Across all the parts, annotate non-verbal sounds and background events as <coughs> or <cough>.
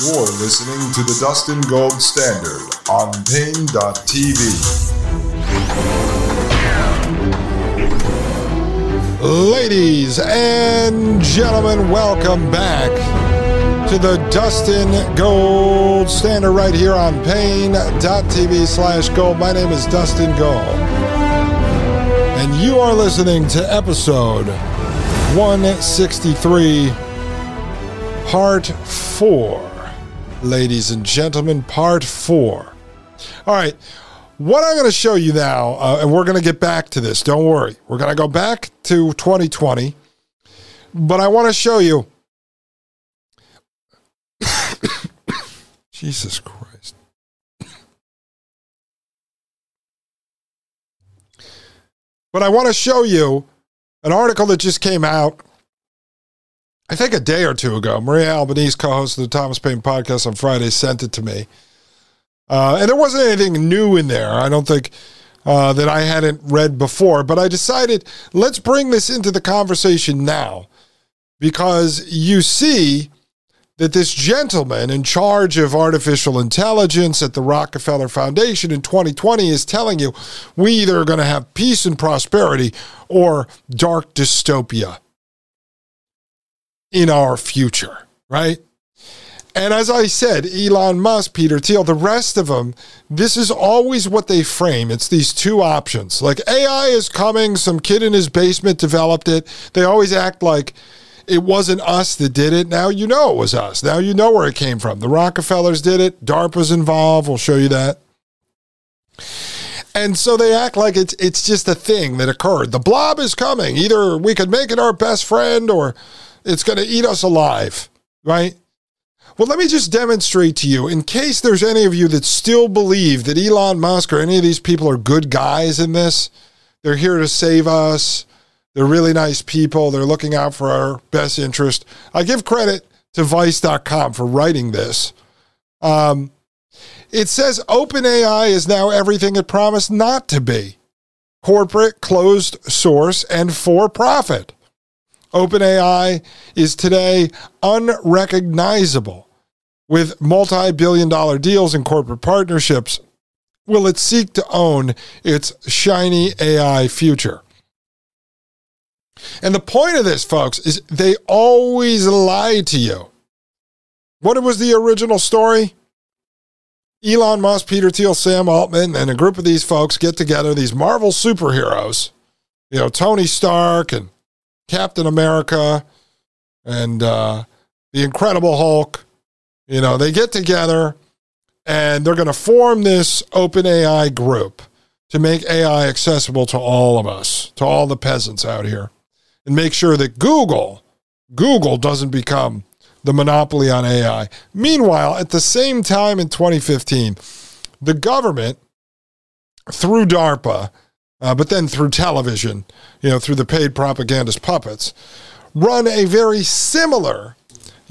You're listening to the Dustin Gold Standard on Paine.tv. Ladies and gentlemen, welcome back to the Dustin Gold Standard right here on Paine.tv slash gold. My name is Dustin Gold. And you are listening to episode 163, part four. Ladies and gentlemen, part four. All right. What I'm going to show you now, uh, and we're going to get back to this. Don't worry. We're going to go back to 2020, but I want to show you. <coughs> Jesus Christ. But I want to show you an article that just came out, I think a day or two ago. Maria Albanese, co host of the Thomas Paine podcast on Friday, sent it to me. Uh, and there wasn't anything new in there. I don't think uh, that I hadn't read before, but I decided let's bring this into the conversation now because you see that this gentleman in charge of artificial intelligence at the Rockefeller Foundation in 2020 is telling you we either are going to have peace and prosperity or dark dystopia in our future, right? And as I said, Elon Musk, Peter Thiel, the rest of them, this is always what they frame. It's these two options. Like AI is coming, some kid in his basement developed it. They always act like it wasn't us that did it. Now you know it was us. Now you know where it came from. The Rockefellers did it. DARPA's involved. We'll show you that. And so they act like it's it's just a thing that occurred. The blob is coming. Either we could make it our best friend or it's going to eat us alive, right? Well, let me just demonstrate to you, in case there's any of you that still believe that Elon Musk or any of these people are good guys in this, they're here to save us, they're really nice people, they're looking out for our best interest. I give credit to Vice.com for writing this. Um, it says OpenAI is now everything it promised not to be corporate, closed source, and for profit. OpenAI is today unrecognizable with multi billion dollar deals and corporate partnerships. Will it seek to own its shiny AI future? And the point of this, folks, is they always lie to you. What was the original story? Elon Musk, Peter Thiel, Sam Altman, and a group of these folks get together, these Marvel superheroes, you know, Tony Stark and Captain America and uh, the Incredible Hulk. You know, they get together and they're going to form this open AI group to make AI accessible to all of us, to all the peasants out here, and make sure that Google, Google doesn't become the monopoly on AI. Meanwhile, at the same time in 2015, the government, through DARPA, uh, but then through television, you know, through the paid propagandist puppets, run a very similar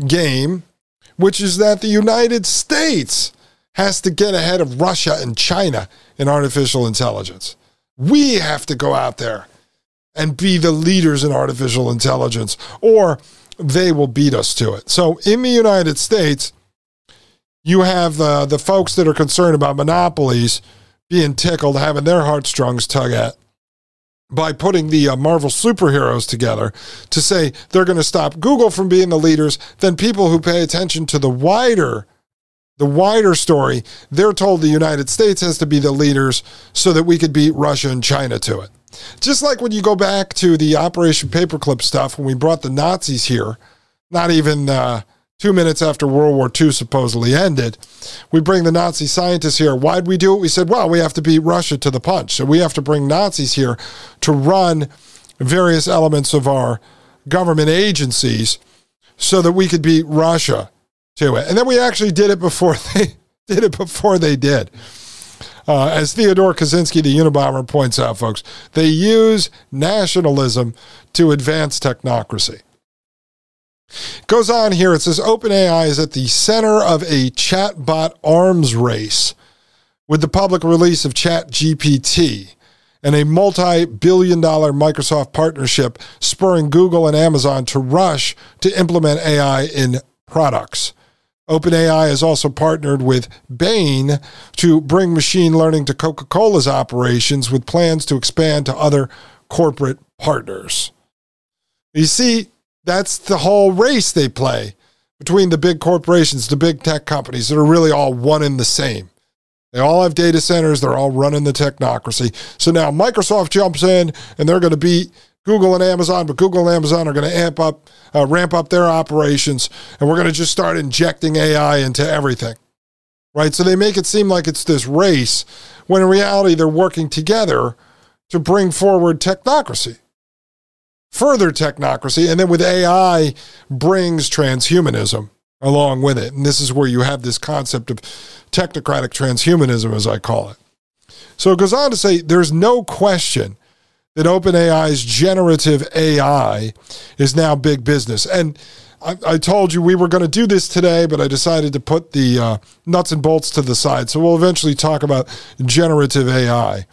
game, which is that the United States has to get ahead of Russia and China in artificial intelligence. We have to go out there and be the leaders in artificial intelligence, or they will beat us to it. So in the United States, you have uh, the folks that are concerned about monopolies being tickled, having their heartstrings tug at. by putting the uh, Marvel superheroes together to say they're going to stop Google from being the leaders, then people who pay attention to the wider the wider story, they're told the United States has to be the leaders so that we could beat Russia and China to it. Just like when you go back to the Operation Paperclip stuff when we brought the Nazis here, not even uh, two minutes after World War II supposedly ended. We bring the Nazi scientists here. Why'd we do it? We said, well, we have to beat Russia to the punch. So we have to bring Nazis here to run various elements of our government agencies so that we could beat Russia to it. And then we actually did it before <laughs> they did it before they did. Uh, as Theodore Kaczynski, the Unabomber, points out, folks, they use nationalism to advance technocracy. Goes on here. It says OpenAI is at the center of a chatbot arms race with the public release of ChatGPT and a multi billion dollar Microsoft partnership spurring Google and Amazon to rush to implement AI in products. OpenAI has also partnered with Bain to bring machine learning to Coca Cola's operations with plans to expand to other corporate partners. You see, that's the whole race they play between the big corporations, the big tech companies that are really all one and the same. They all have data centers, they're all running the technocracy. So now Microsoft jumps in and they're going to beat Google and Amazon, but Google and Amazon are going to amp up, uh, ramp up their operations, and we're going to just start injecting AI into everything. Right? So they make it seem like it's this race, when in reality, they're working together to bring forward technocracy further technocracy. And then with AI brings transhumanism along with it. And this is where you have this concept of technocratic transhumanism, as I call it. So it goes on to say there's no question that OpenAI's generative AI is now big business. And I, told you we were going to do this today, but I decided to put the uh, nuts and bolts to the side. So we'll eventually talk about generative AI.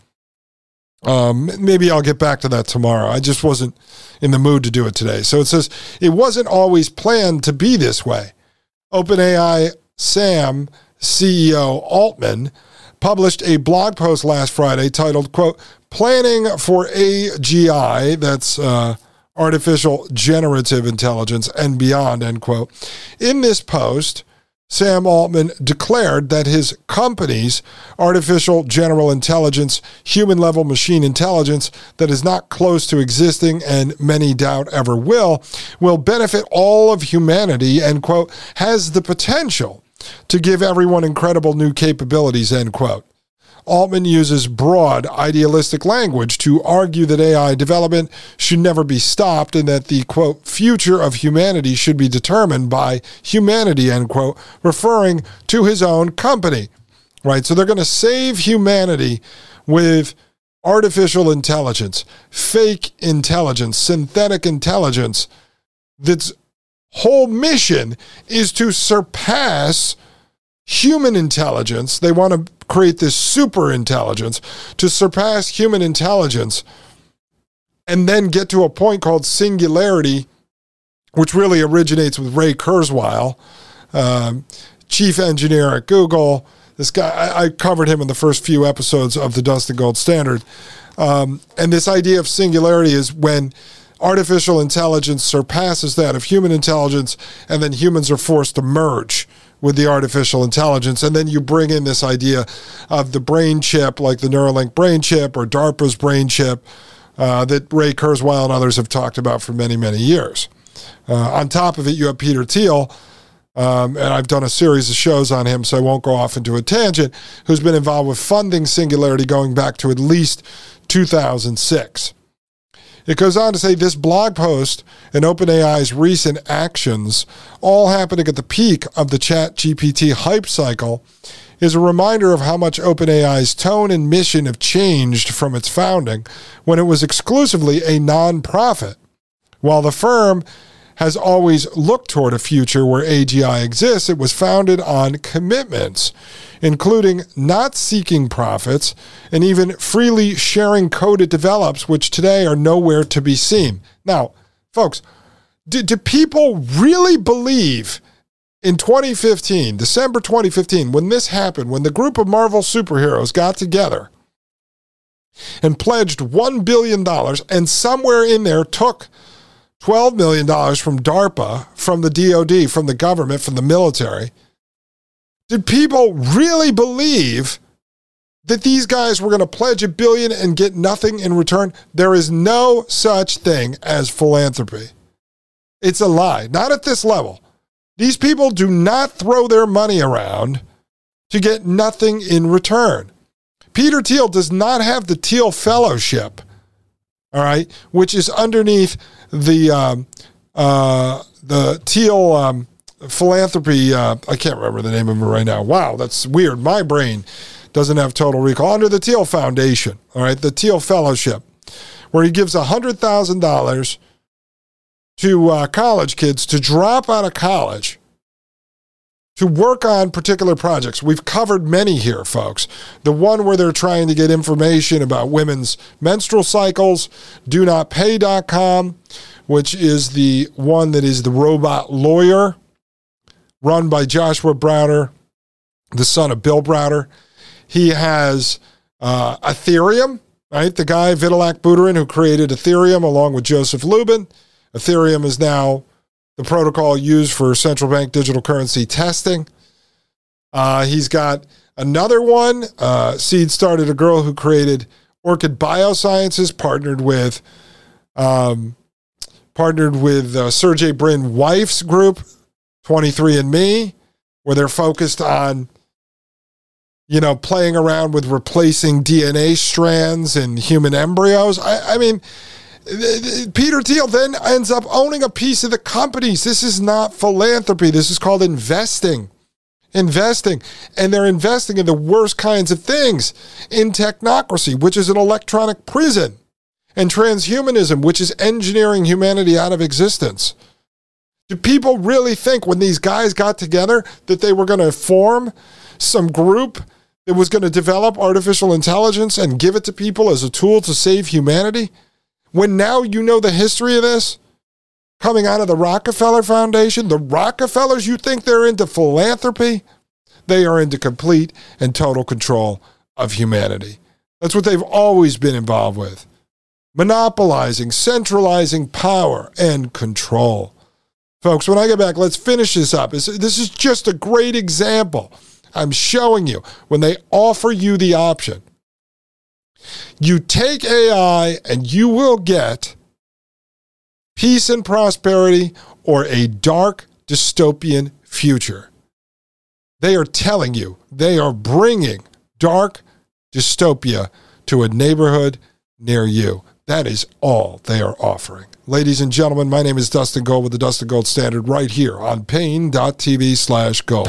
Um, maybe I'll get back to that tomorrow. I just wasn't in the mood to do it today. So it says it wasn't always planned to be this way. OpenAI Sam CEO Altman published a blog post last Friday titled "quote Planning for AGI." That's uh, artificial generative intelligence and beyond. End quote. In this post. Sam Altman declared that his company's artificial general intelligence, human level machine intelligence that is not close to existing and many doubt ever will, will benefit all of humanity and, quote, has the potential to give everyone incredible new capabilities, end quote. Altman uses broad, idealistic language to argue that AI development should never be stopped and that the, quote, future of humanity should be determined by humanity, end quote, referring to his own company, right? So they're going to save humanity with artificial intelligence, fake intelligence, synthetic intelligence that's whole mission is to surpass human intelligence. They want to create this super intelligence to surpass human intelligence and then get to a point called singularity, which really originates with Ray Kurzweil, um, chief engineer at Google. This guy, I, I, covered him in the first few episodes of the Dustin Gold Standard. Um, and this idea of singularity is when artificial intelligence surpasses that of human intelligence, and then humans are forced to merge with the artificial intelligence. And then you bring in this idea of the brain chip, like the Neuralink brain chip or DARPA's brain chip, uh, that Ray Kurzweil and others have talked about for many, many years. Uh, on top of it, you have Peter Thiel. Um, and I've done a series of shows on him, so I won't go off into a tangent, who's been involved with funding Singularity going back to at least 2006. It goes on to say this blog post and OpenAI's recent actions, all happening at the peak of the Chat GPT hype cycle, is a reminder of how much OpenAI's tone and mission have changed from its founding when it was exclusively a nonprofit. While the firm has always looked toward a future where AGI exists, it was founded on commitments, including not seeking profits and even freely sharing code it develops, which today are nowhere to be seen. Now, folks, do, do people really believe in 2015, December 2015, when this happened, when the group of Marvel superheroes got together and pledged $1 billion, and somewhere in there took $12 million from DARPA, from the DoD, from the government, from the military. Did people really believe that these guys were going to pledge a billion and get nothing in return? There is no such thing as philanthropy. It's a lie, not at this level. These people do not throw their money around to get nothing in return. Peter Thiel does not have the Thiel Fellowship, all right, which is underneath the um, uh, the Thiel um, philanthropy. Uh, I can't remember the name of it right now. Wow, that's weird. My brain doesn't have total recall. Under the Thiel Foundation, all right, the Thiel Fellowship, where he gives hundred thousand dollars to uh, college kids to drop out of college to work on particular projects. We've covered many here, folks. The one where they're trying to get information about women's menstrual cycles, do not pay.com, which is the one that is the robot lawyer run by Joshua Browder, the son of Bill Browder. He has uh, Ethereum, right? The guy, Vitalik Buterin, who created Ethereum along with Joseph Lubin. Ethereum is now the protocol used for central bank digital currency testing. Uh, he's got another one. Uh, Seed started a girl who created Orchid Biosciences, partnered with um, partnered with uh, Sergey Brin wife's group, 23andMe, where they're focused on you know playing around with replacing DNA strands in human embryos. I, I mean Peter Thiel then ends up owning a piece of the companies. This is not philanthropy. This is called investing. Investing. And they're investing in the worst kinds of things in technocracy, which is an electronic prison, and transhumanism, which is engineering humanity out of existence. Do people really think when these guys got together that they were going to form some group that was going to develop artificial intelligence and give it to people as a tool to save humanity? When now you know the history of this coming out of the Rockefeller Foundation, the Rockefellers, you think they're into philanthropy? They are into complete and total control of humanity. That's what they've always been involved with monopolizing, centralizing power and control. Folks, when I get back, let's finish this up. This is just a great example. I'm showing you when they offer you the option you take AI and you will get peace and prosperity or a dark dystopian future. They are telling you, they are bringing dark dystopia to a neighborhood near you. That is all they are offering. Ladies and gentlemen, my name is Dustin Gold with the Dustin Gold Standard right here on Paine.tv slash gold.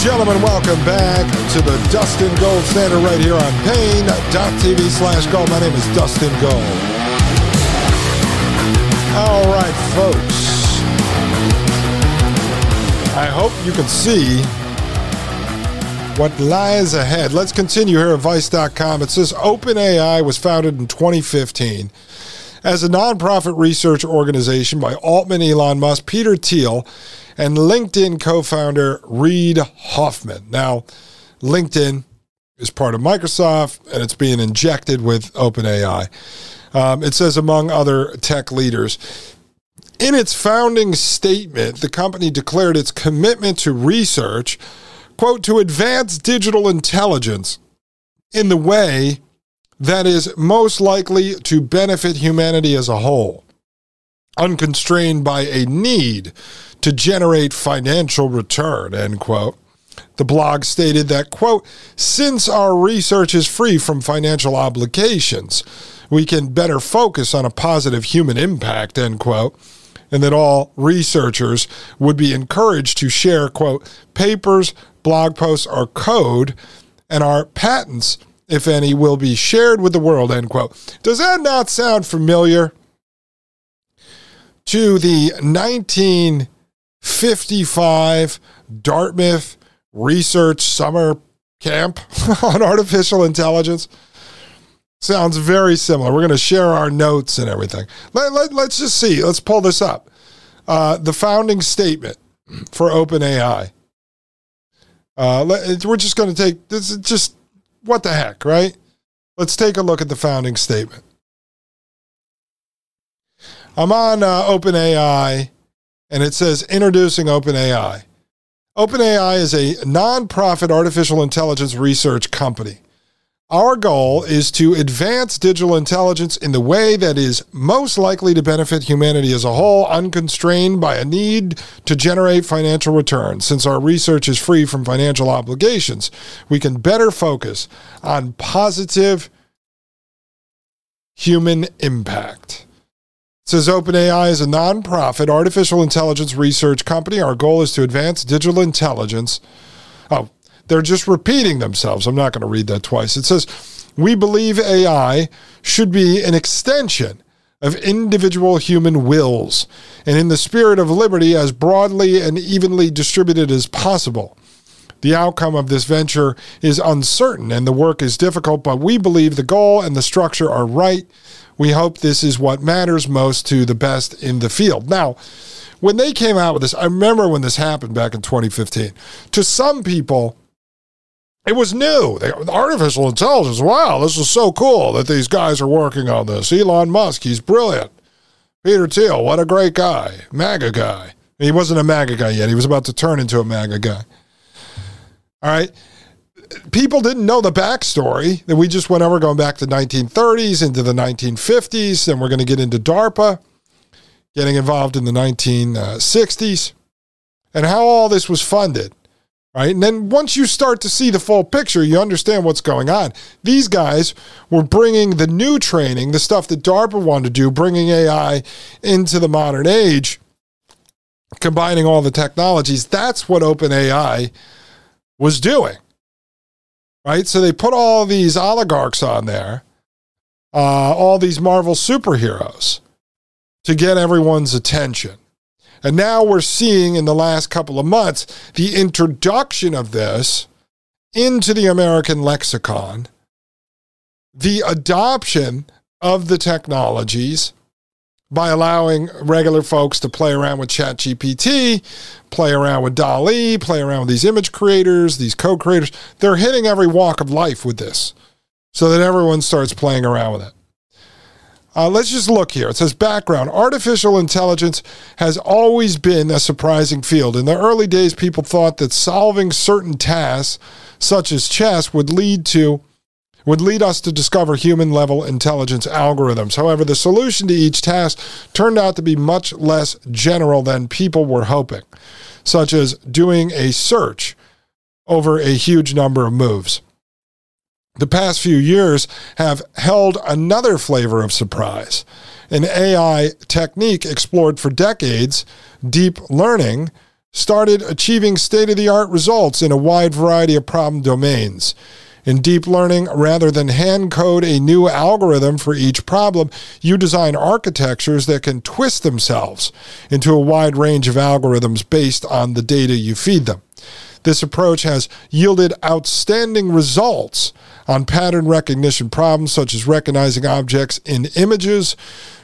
gentlemen, welcome back to the Dustin Gold Standard right here on Paine.tv slash gold. My name is Dustin Gold. All right, folks. I hope you can see what lies ahead. Let's continue here at Vice.com. It says OpenAI was founded in 2015 as a nonprofit research organization by Altman, Elon Musk, Peter Thiel, and LinkedIn co founder Reid Hoffman. Now, LinkedIn is part of Microsoft and it's being injected with OpenAI. Um, it says, among other tech leaders, in its founding statement, the company declared its commitment to research, quote, to advance digital intelligence in the way that is most likely to benefit humanity as a whole, unconstrained by a need to generate financial return, end quote. The blog stated that, quote, since our research is free from financial obligations, we can better focus on a positive human impact, end quote, and that all researchers would be encouraged to share, quote, papers, blog posts, or code, and our patents, if any, will be shared with the world, end quote. Does that not sound familiar? to the 1955 Dartmouth Research Summer Camp <laughs> on Artificial Intelligence? Sounds very similar. We're going to share our notes and everything. Let, let, let's just see. Let's pull this up. Uh, the founding statement for OpenAI. Uh, let, we're just going to take this. Is just what the heck, right? Let's take a look at the founding statement. I'm on uh, OpenAI, and it says introducing OpenAI. OpenAI is a nonprofit artificial intelligence research company. Our goal is to advance digital intelligence in the way that is most likely to benefit humanity as a whole, unconstrained by a need to generate financial returns. Since our research is free from financial obligations, we can better focus on positive human impact. Says OpenAI is a nonprofit artificial intelligence research company. Our goal is to advance digital intelligence. Oh, they're just repeating themselves. I'm not going to read that twice. It says, We believe AI should be an extension of individual human wills and in the spirit of liberty as broadly and evenly distributed as possible. The outcome of this venture is uncertain and the work is difficult, but we believe the goal and the structure are right. We hope this is what matters most to the best in the field. Now, when they came out with this, I remember when this happened back in 2015. To some people, it was new. They, artificial intelligence. Wow, this is so cool that these guys are working on this. Elon Musk, he's brilliant. Peter Thiel, what a great guy. MAGA guy. He wasn't a MAGA guy yet. He was about to turn into a MAGA guy. All right. People didn't know the backstory that we just went over going back to 1930s into the 1950s. Then we're going to get into DARPA, getting involved in the 1960s, and how all this was funded right? And then once you start to see the full picture, you understand what's going on. These guys were bringing the new training, the stuff that DARPA wanted to do, bringing AI into the modern age, combining all the technologies. That's what OpenAI was doing, right? So they put all these oligarchs on there, uh, all these Marvel superheroes to get everyone's attention. And now we're seeing in the last couple of months the introduction of this into the American lexicon, the adoption of the technologies by allowing regular folks to play around with ChatGPT, play around with DALL-E, play around with these image creators, these code creators. They're hitting every walk of life with this so that everyone starts playing around with it. Uh, let's just look here. It says background. Artificial intelligence has always been a surprising field. In the early days, people thought that solving certain tasks, such as chess, would lead to would lead us to discover human level intelligence algorithms. However, the solution to each task turned out to be much less general than people were hoping, such as doing a search over a huge number of moves the past few years have held another flavor of surprise. An AI technique explored for decades, deep learning, started achieving state of the art results in a wide variety of problem domains. In deep learning, rather than hand code a new algorithm for each problem, you design architectures that can twist themselves into a wide range of algorithms based on the data you feed them. This approach has yielded outstanding results on pattern recognition problems such as recognizing objects in images,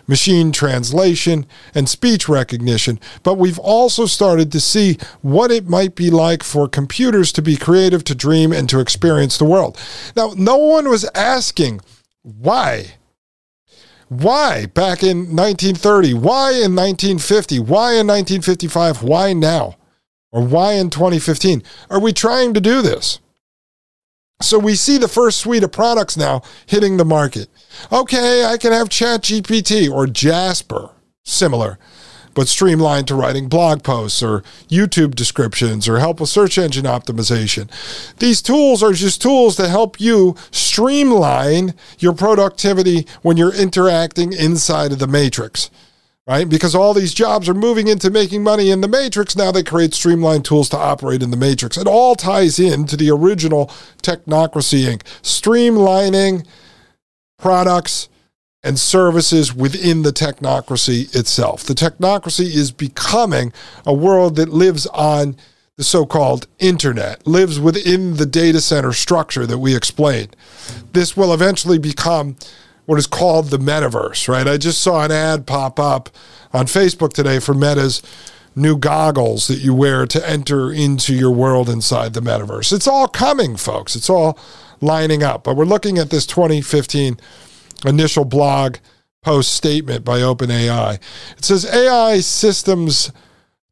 machine translation, and speech recognition. But we've also started to see what it might be like for computers to be creative, to dream, and to experience the world. Now, no one was asking why. Why back in 1930? Why in 1950? Why in 1955? Why now? Or why in 2015? Are we trying to do this? So we see the first suite of products now hitting the market. Okay, I can have ChatGPT or Jasper, similar, but streamlined to writing blog posts or YouTube descriptions or help with search engine optimization. These tools are just tools to help you streamline your productivity when you're interacting inside of the matrix right? Because all these jobs are moving into making money in the matrix. Now they create streamlined tools to operate in the matrix. It all ties into the original Technocracy Inc. Streamlining products and services within the technocracy itself. The technocracy is becoming a world that lives on the so called internet, lives within the data center structure that we explained. This will eventually become what is called the metaverse, right? I just saw an ad pop up on Facebook today for Meta's new goggles that you wear to enter into your world inside the metaverse. It's all coming, folks. It's all lining up. But we're looking at this 2015 initial blog post statement by OpenAI. It says AI systems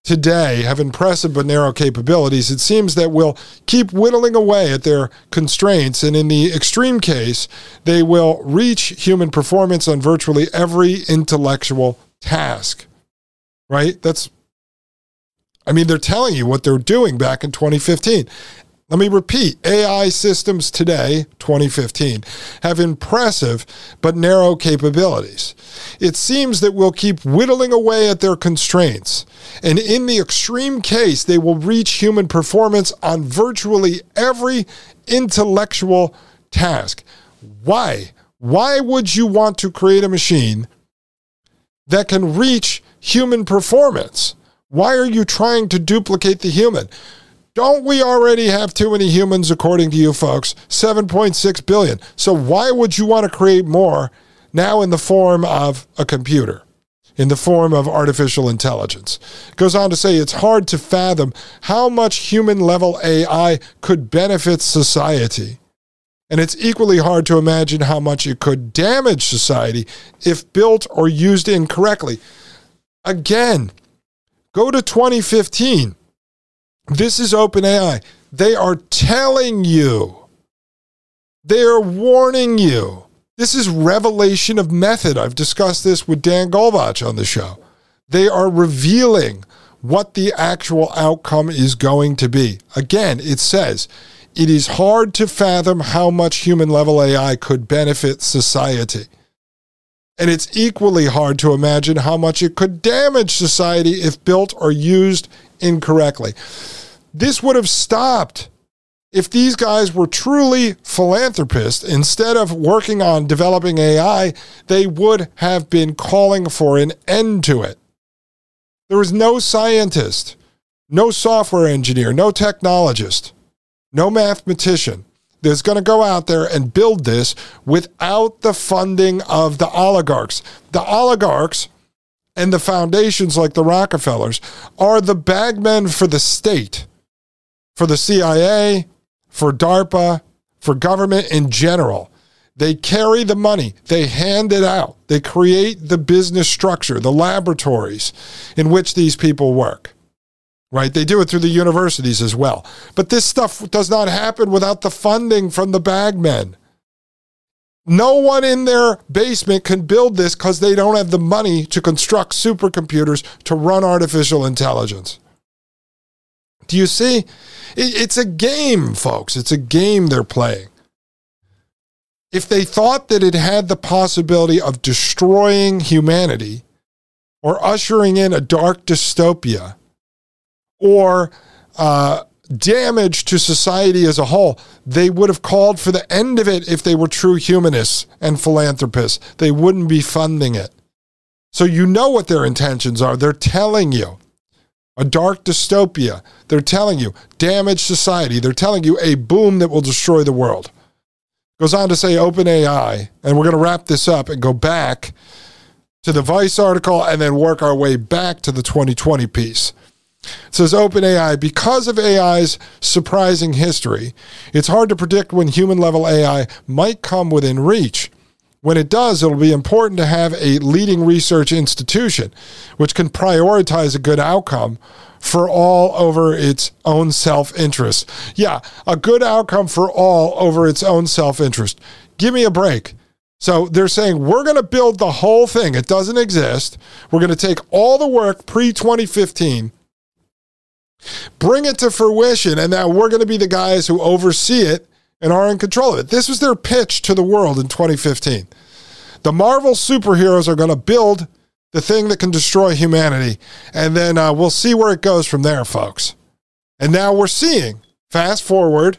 today have impressive but narrow capabilities. It seems that will keep whittling away at their constraints, and in the extreme case, they will reach human performance on virtually every intellectual task. Right? That's I mean, they're telling you what they're doing back in 2015. Let me repeat AI systems today, 2015, have impressive but narrow capabilities. It seems that we'll keep whittling away at their constraints, and in the extreme case, they will reach human performance on virtually every intellectual task. Why? Why would you want to create a machine that can reach human performance? Why are you trying to duplicate the human? Don't we already have too many humans, according to you folks? 7.6 billion. So why would you want to create more now in the form of a computer? in the form of artificial intelligence. Goes on to say it's hard to fathom how much human level AI could benefit society. And it's equally hard to imagine how much it could damage society if built or used incorrectly. Again, go to 2015. This is OpenAI. They are telling you, they are warning you. This is revelation of method. I've discussed this with Dan Golbach on the show. They are revealing what the actual outcome is going to be. Again, it says it is hard to fathom how much human level AI could benefit society. And it's equally hard to imagine how much it could damage society if built or used incorrectly. This would have stopped if these guys were truly philanthropists. Instead of working on developing AI, they would have been calling for an end to it. There was no scientist, no software engineer, no technologist, no mathematician that's going to go out there and build this without the funding of the oligarchs. The oligarchs and the foundations like the Rockefellers are the bagmen for the state, for the CIA, for DARPA, for government in general. They carry the money, they hand it out, they create the business structure, the laboratories in which these people work. Right? They do it through the universities as well. But this stuff does not happen without the funding from the bagmen. No one in their basement can build this because they don't have the money to construct supercomputers to run artificial intelligence. Do you see? It's a game, folks. It's a game they're playing. If they thought that it had the possibility of destroying humanity or ushering in a dark dystopia or uh, damage to society as a whole. They would have called for the end of it if they were true humanists and philanthropists. They wouldn't be funding it. So you know what their intentions are. They're telling you a dark dystopia. They're telling you damage society. They're telling you a boom that will destroy the world. Goes on to say OpenAI, and we're going to wrap this up and go back to the Vice article and then work our way back to the 2020 piece. It says OpenAI, because of AI's surprising history, it's hard to predict when human level AI might come within reach. When it does, it'll be important to have a leading research institution which can prioritize a good outcome for all over its own self interest. Yeah, a good outcome for all over its own self interest. Give me a break. So they're saying we're going to build the whole thing. It doesn't exist. We're going to take all the work pre 2015 Bring it to fruition, and now we're going to be the guys who oversee it and are in control of it. This was their pitch to the world in 2015. The Marvel superheroes are going to build the thing that can destroy humanity, and then uh, we'll see where it goes from there, folks. And now we're seeing, fast forward,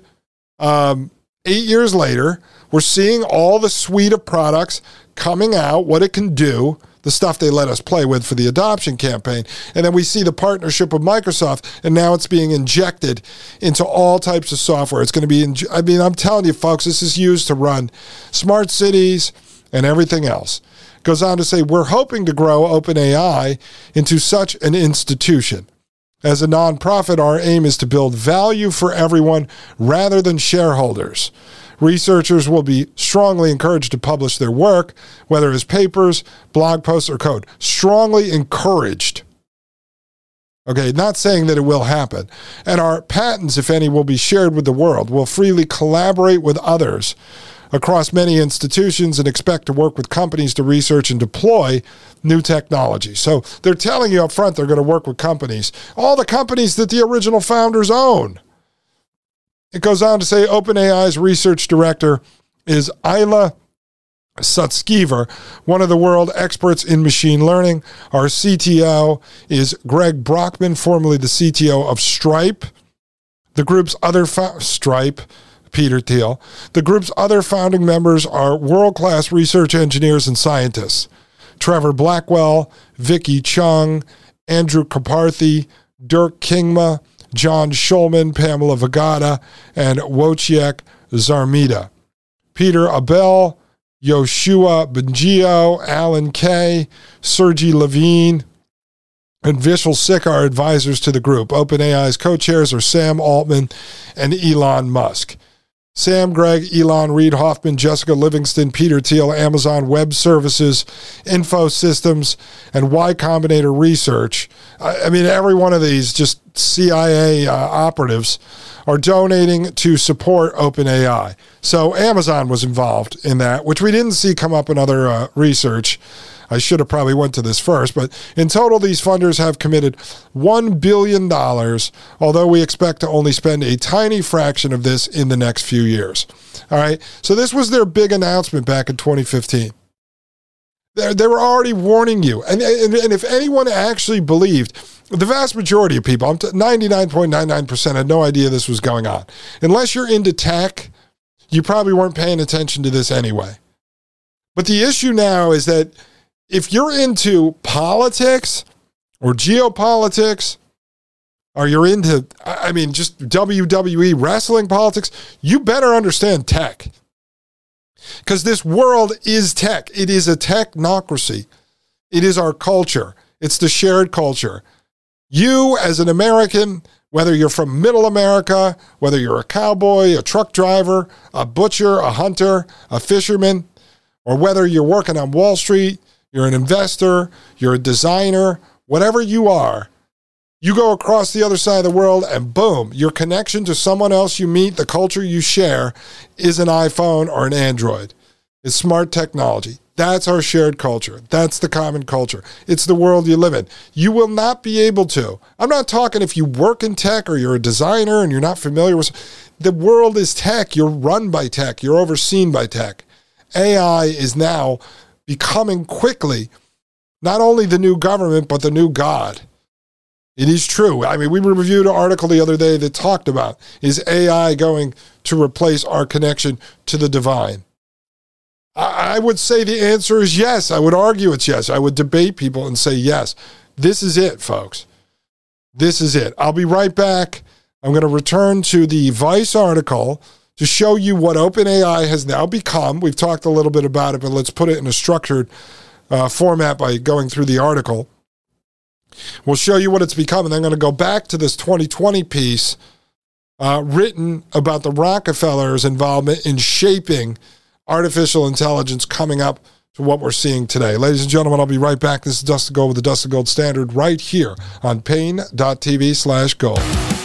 um, eight years later, We're seeing all the suite of products coming out, what it can do, the stuff they let us play with for the adoption campaign. And then we see the partnership with Microsoft, and now it's being injected into all types of software. It's going to be, in, I mean, I'm telling you, folks, this is used to run smart cities and everything else. Goes on to say, we're hoping to grow OpenAI into such an institution. As a nonprofit, our aim is to build value for everyone rather than shareholders. Researchers will be strongly encouraged to publish their work, whether as papers, blog posts, or code. Strongly encouraged. Okay, not saying that it will happen. And our patents, if any, will be shared with the world. We'll freely collaborate with others across many institutions and expect to work with companies to research and deploy new technology. So they're telling you up front they're going to work with companies, all the companies that the original founders own. It goes on to say OpenAI's research director is Ilya Sutskever, one of the world experts in machine learning. Our CTO is Greg Brockman, formerly the CTO of Stripe. The group's other fo- Stripe, Peter Thiel. The group's other founding members are world-class research engineers and scientists. Trevor Blackwell, Vicki Cheung, Andrew Karpathy, Dirk Kingma, John Schulman, Pamela Vagata, and Wojciech Zarmida. Pieter Abbeel, Yoshua Bengio, Alan Kay, Sergey Levine, and Vishal Sikka are advisors to the group. OpenAI's co chairs are Sam Altman and Elon Musk. Sam Greg, Elon Reid, Hoffman, Jessica Livingston, Peter Thiel, Amazon Web Services, Info Systems, and Y Combinator Research. I, mean, every one of these just CIA uh, operatives are donating to support OpenAI. So Amazon was involved in that, which we didn't see come up in other uh, research. I should have probably went to this first, but in total, these funders have committed $1 billion, although we expect to only spend a tiny fraction of this in the next few years. All right. So this was their big announcement back in 2015. They, were already warning you. And, and, and if anyone actually believed, the vast majority of people, 99.99%, had no idea this was going on. Unless you're into tech, you probably weren't paying attention to this anyway. But the issue now is that if you're into politics or geopolitics, or you're into, I mean, just WWE wrestling politics, you better understand tech. Because this world is tech. It is a technocracy. It is our culture. It's the shared culture. You, as an American, whether you're from middle America, whether you're a cowboy, a truck driver, a butcher, a hunter, a fisherman, or whether you're working on Wall Street, you're an investor, you're a designer, whatever you are, you go across the other side of the world and boom, your connection to someone else you meet, the culture you share, is an iPhone or an Android. It's smart technology. That's our shared culture. That's the common culture. It's the world you live in. You will not be able to. I'm not talking if you work in tech or you're a designer and you're not familiar with the world is tech. You're run by tech. You're overseen by tech. AI is now becoming quickly not only the new government, but the new God. It is true. I mean, we reviewed an article the other day that talked about is AI going to replace our connection to the divine? I would say the answer is yes. I would argue it's yes. I would debate people and say yes. This is it, folks. This is it. I'll be right back. I'm going to return to the Vice article to show you what OpenAI has now become. We've talked a little bit about it, but let's put it in a structured uh, format by going through the article. We'll show you what it's become, and then I'm going to go back to this 2020 piece uh, written about the Rockefellers' involvement in shaping artificial intelligence coming up to what we're seeing today. Ladies and gentlemen, I'll be right back. This is Dustin Gold with the Dustin Gold Standard right here on Paine.tv slash gold.